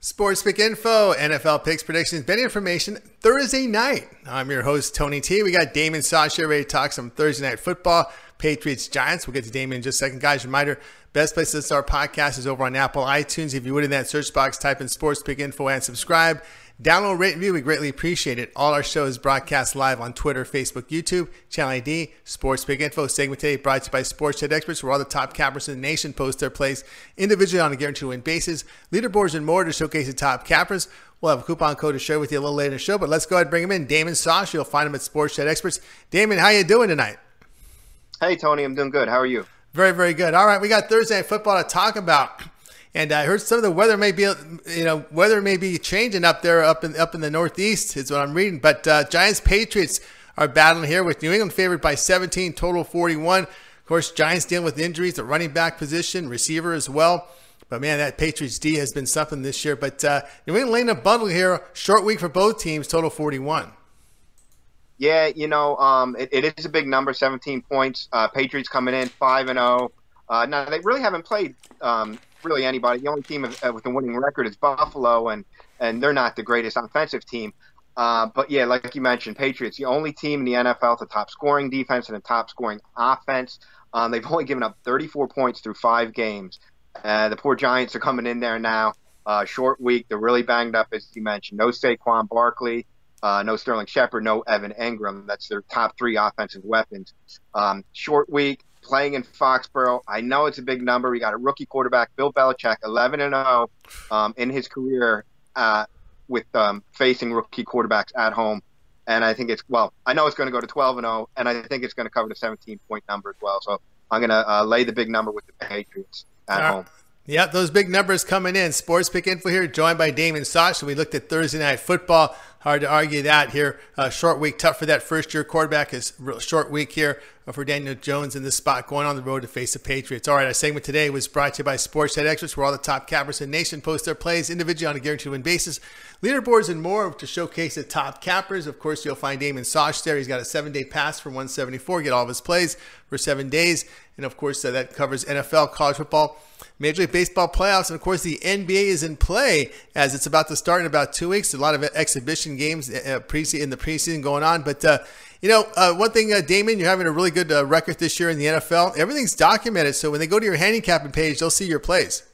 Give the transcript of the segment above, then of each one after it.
Sports Pick Info, NFL picks, predictions, betting information Thursday night. I'm your host, Tony T. We got Damon Sasha ready to talk some Thursday night football. Patriots Giants. We'll get to Damon in just a second. Guys, reminder best place to start podcast is over on Apple iTunes. If you would in that search box, type in Sports Pick Info and subscribe. Download, rate, review. We greatly appreciate it. All our shows broadcast live on Twitter, Facebook, YouTube, Channel ID, Sports Pick Info. Segment today brought to you by Sports Chat Experts, where all the top cappers in the nation post their plays individually on a guaranteed win basis. Leaderboards and more to showcase the top cappers. We'll have a coupon code to share with you a little later in the show, but let's go ahead and bring him in. Damon Sosh. You'll find him at Sports Chat Experts. Damon, how you doing tonight? Hey, Tony. I'm doing good. How are you? Very, very good. All right, we got Thursday night football to talk about. And I heard some of the weather may be, you know, weather may be changing up there, up in up in the Northeast, is what I'm reading. But uh, Giants Patriots are battling here with New England favored by 17, total 41. Of course, Giants dealing with injuries, the running back position, receiver as well. But man, that Patriots D has been something this year. But uh, New England laying a bundle here, short week for both teams, total 41. Yeah, you know, um, it, it is a big number, 17 points. Uh, Patriots coming in 5 and 0. Uh, now, they really haven't played um, really anybody. The only team uh, with a winning record is Buffalo, and and they're not the greatest offensive team. Uh, but yeah, like you mentioned, Patriots, the only team in the NFL with a top scoring defense and a top scoring offense. Um, they've only given up 34 points through five games. Uh, the poor Giants are coming in there now. Uh, short week. They're really banged up, as you mentioned. No Saquon Barkley, uh, no Sterling Shepard, no Evan Engram. That's their top three offensive weapons. Um, short week playing in Foxborough. I know it's a big number. We got a rookie quarterback, Bill Belichick, 11 and 0 um, in his career uh, with um, facing rookie quarterbacks at home. And I think it's well, I know it's going to go to 12 and 0, and I think it's going to cover the 17 point number as well. So I'm going to uh, lay the big number with the Patriots at home. Yep, those big numbers coming in. Sports Pick Info here, joined by Damon Sosh. So we looked at Thursday Night Football. Hard to argue that here. Uh, short week, tough for that first year quarterback. Is real short week here for Daniel Jones in this spot, going on the road to face the Patriots. All right, our segment today was brought to you by Sports Chat Experts, where all the top cappers in the nation post their plays individually on a guaranteed win basis. Leaderboards and more to showcase the top cappers. Of course, you'll find Damon Sosh there. He's got a seven day pass for 174. Get all of his plays for seven days. And of course, uh, that covers NFL, college football, Major League Baseball playoffs, and of course, the NBA is in play as it's about to start in about two weeks. A lot of exhibition games uh, in the preseason going on. But, uh, you know, uh, one thing, uh, Damon, you're having a really good uh, record this year in the NFL. Everything's documented. So when they go to your handicapping page, they'll see your plays.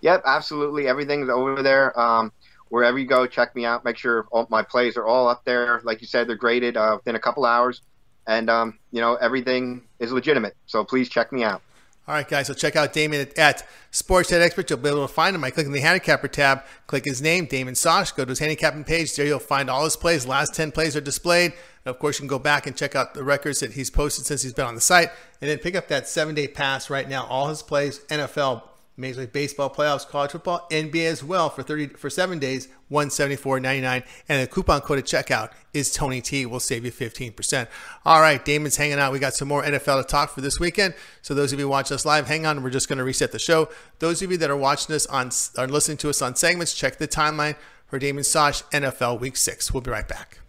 Yep, absolutely. Everything's over there. Um, wherever you go, check me out. Make sure all my plays are all up there. Like you said, they're graded within a couple hours. And, um, you know, everything is legitimate. So please check me out. All right, guys. So check out Damon at, at Sports Chat Expert. You'll be able to find him by clicking the handicapper tab. Click his name, Damon Sosh. Go to his handicapping page. There you'll find all his plays. Last 10 plays are displayed. And of course, you can go back and check out the records that he's posted since he's been on the site. And then pick up that seven day pass right now. All his plays, NFL, Major League Baseball playoffs, college football, NBA as well for 30 for seven days, 174.99. And the coupon code at checkout is Tony T. Will save you 15%. All right, Damon's hanging out. We got some more NFL to talk for this weekend. So those of you watching us live, hang on. We're just going to reset the show. Those of you that are watching us on are listening to us on segments, check the timeline for Damon Sosh NFL Week Six. We'll be right back.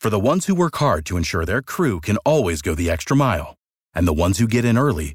For the ones who work hard to ensure their crew can always go the extra mile, and the ones who get in early